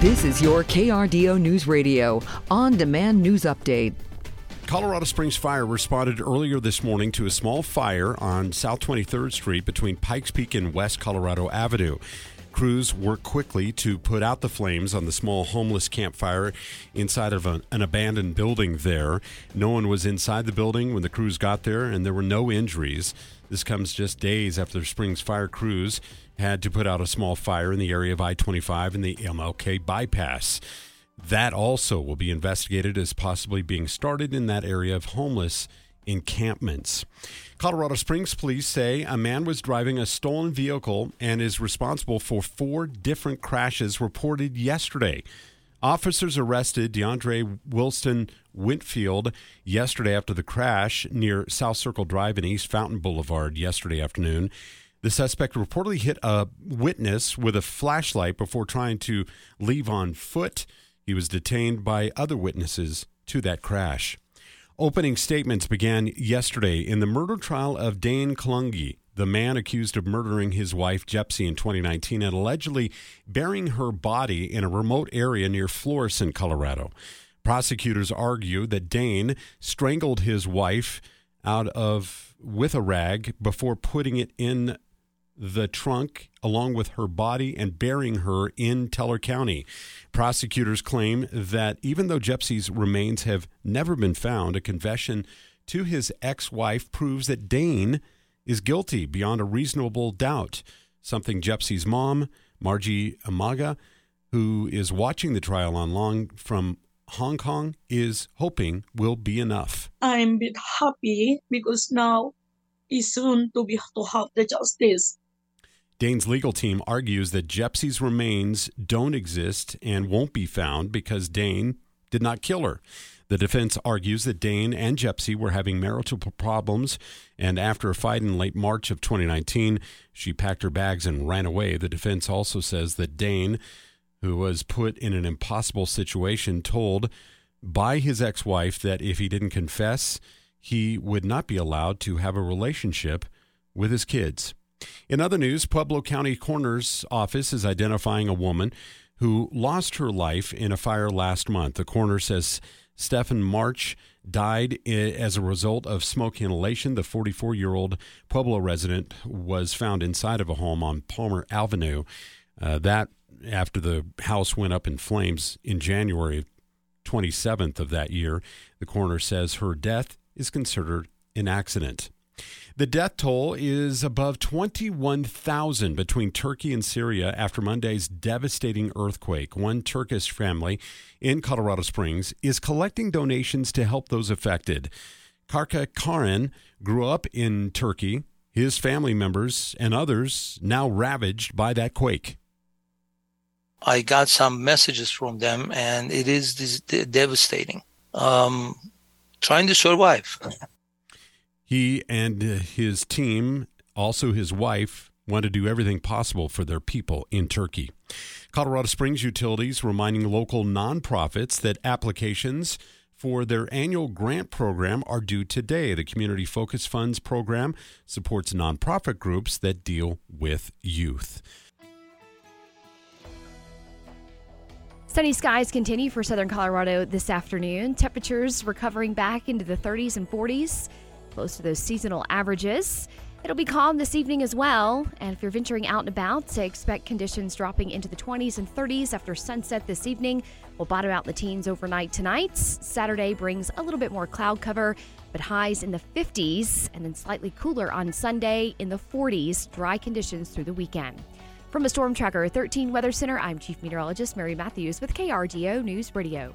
This is your KRDO News Radio on demand news update. Colorado Springs Fire responded earlier this morning to a small fire on South 23rd Street between Pikes Peak and West Colorado Avenue. Crews worked quickly to put out the flames on the small homeless campfire inside of an, an, abandoned building there. No one was inside the building when the crews got there, and there were no injuries. This comes just days after Springs fire crews had to put out a small fire in the area of I 25 and the MLK bypass. That also will be investigated as possibly being started in that area of homeless encampments. Colorado Springs police say a man was driving a stolen vehicle and is responsible for four different crashes reported yesterday. Officers arrested DeAndre Wilson Whitfield yesterday after the crash near South Circle Drive and East Fountain Boulevard yesterday afternoon. The suspect reportedly hit a witness with a flashlight before trying to leave on foot. He was detained by other witnesses to that crash. Opening statements began yesterday in the murder trial of Dane Klunge, the man accused of murdering his wife Jepsy in 2019 and allegedly burying her body in a remote area near Florissant, Colorado. Prosecutors argue that Dane strangled his wife out of with a rag before putting it in the trunk along with her body and burying her in Teller County. Prosecutors claim that even though Jepsy's remains have never been found, a confession to his ex wife proves that Dane is guilty beyond a reasonable doubt, something Jepsy's mom, Margie Amaga, who is watching the trial online from Hong Kong, is hoping will be enough. I'm a bit happy because now it's soon to be to have the justice. Dane's legal team argues that Jepsy's remains don't exist and won't be found because Dane did not kill her. The defense argues that Dane and Jepsy were having marital problems, and after a fight in late March of 2019, she packed her bags and ran away. The defense also says that Dane, who was put in an impossible situation, told by his ex wife that if he didn't confess, he would not be allowed to have a relationship with his kids. In other news, Pueblo County Coroner's Office is identifying a woman who lost her life in a fire last month. The coroner says Stephen March died as a result of smoke inhalation. The 44 year old Pueblo resident was found inside of a home on Palmer Avenue. Uh, that after the house went up in flames in January 27th of that year. The coroner says her death is considered an accident. The death toll is above 21,000 between Turkey and Syria after Monday's devastating earthquake. One Turkish family in Colorado Springs is collecting donations to help those affected. Karka Karan grew up in Turkey. His family members and others now ravaged by that quake. I got some messages from them, and it is devastating. Um, trying to survive. He and his team, also his wife, want to do everything possible for their people in Turkey. Colorado Springs Utilities reminding local nonprofits that applications for their annual grant program are due today. The Community Focus Funds program supports nonprofit groups that deal with youth. Sunny skies continue for southern Colorado this afternoon. Temperatures recovering back into the 30s and 40s close to those seasonal averages. It'll be calm this evening as well, and if you're venturing out and about, expect conditions dropping into the 20s and 30s after sunset this evening. We'll bottom out the teens overnight tonight. Saturday brings a little bit more cloud cover, but highs in the 50s, and then slightly cooler on Sunday in the 40s. Dry conditions through the weekend. From a Storm Tracker 13 Weather Center, I'm Chief Meteorologist Mary Matthews with KRDO News Radio.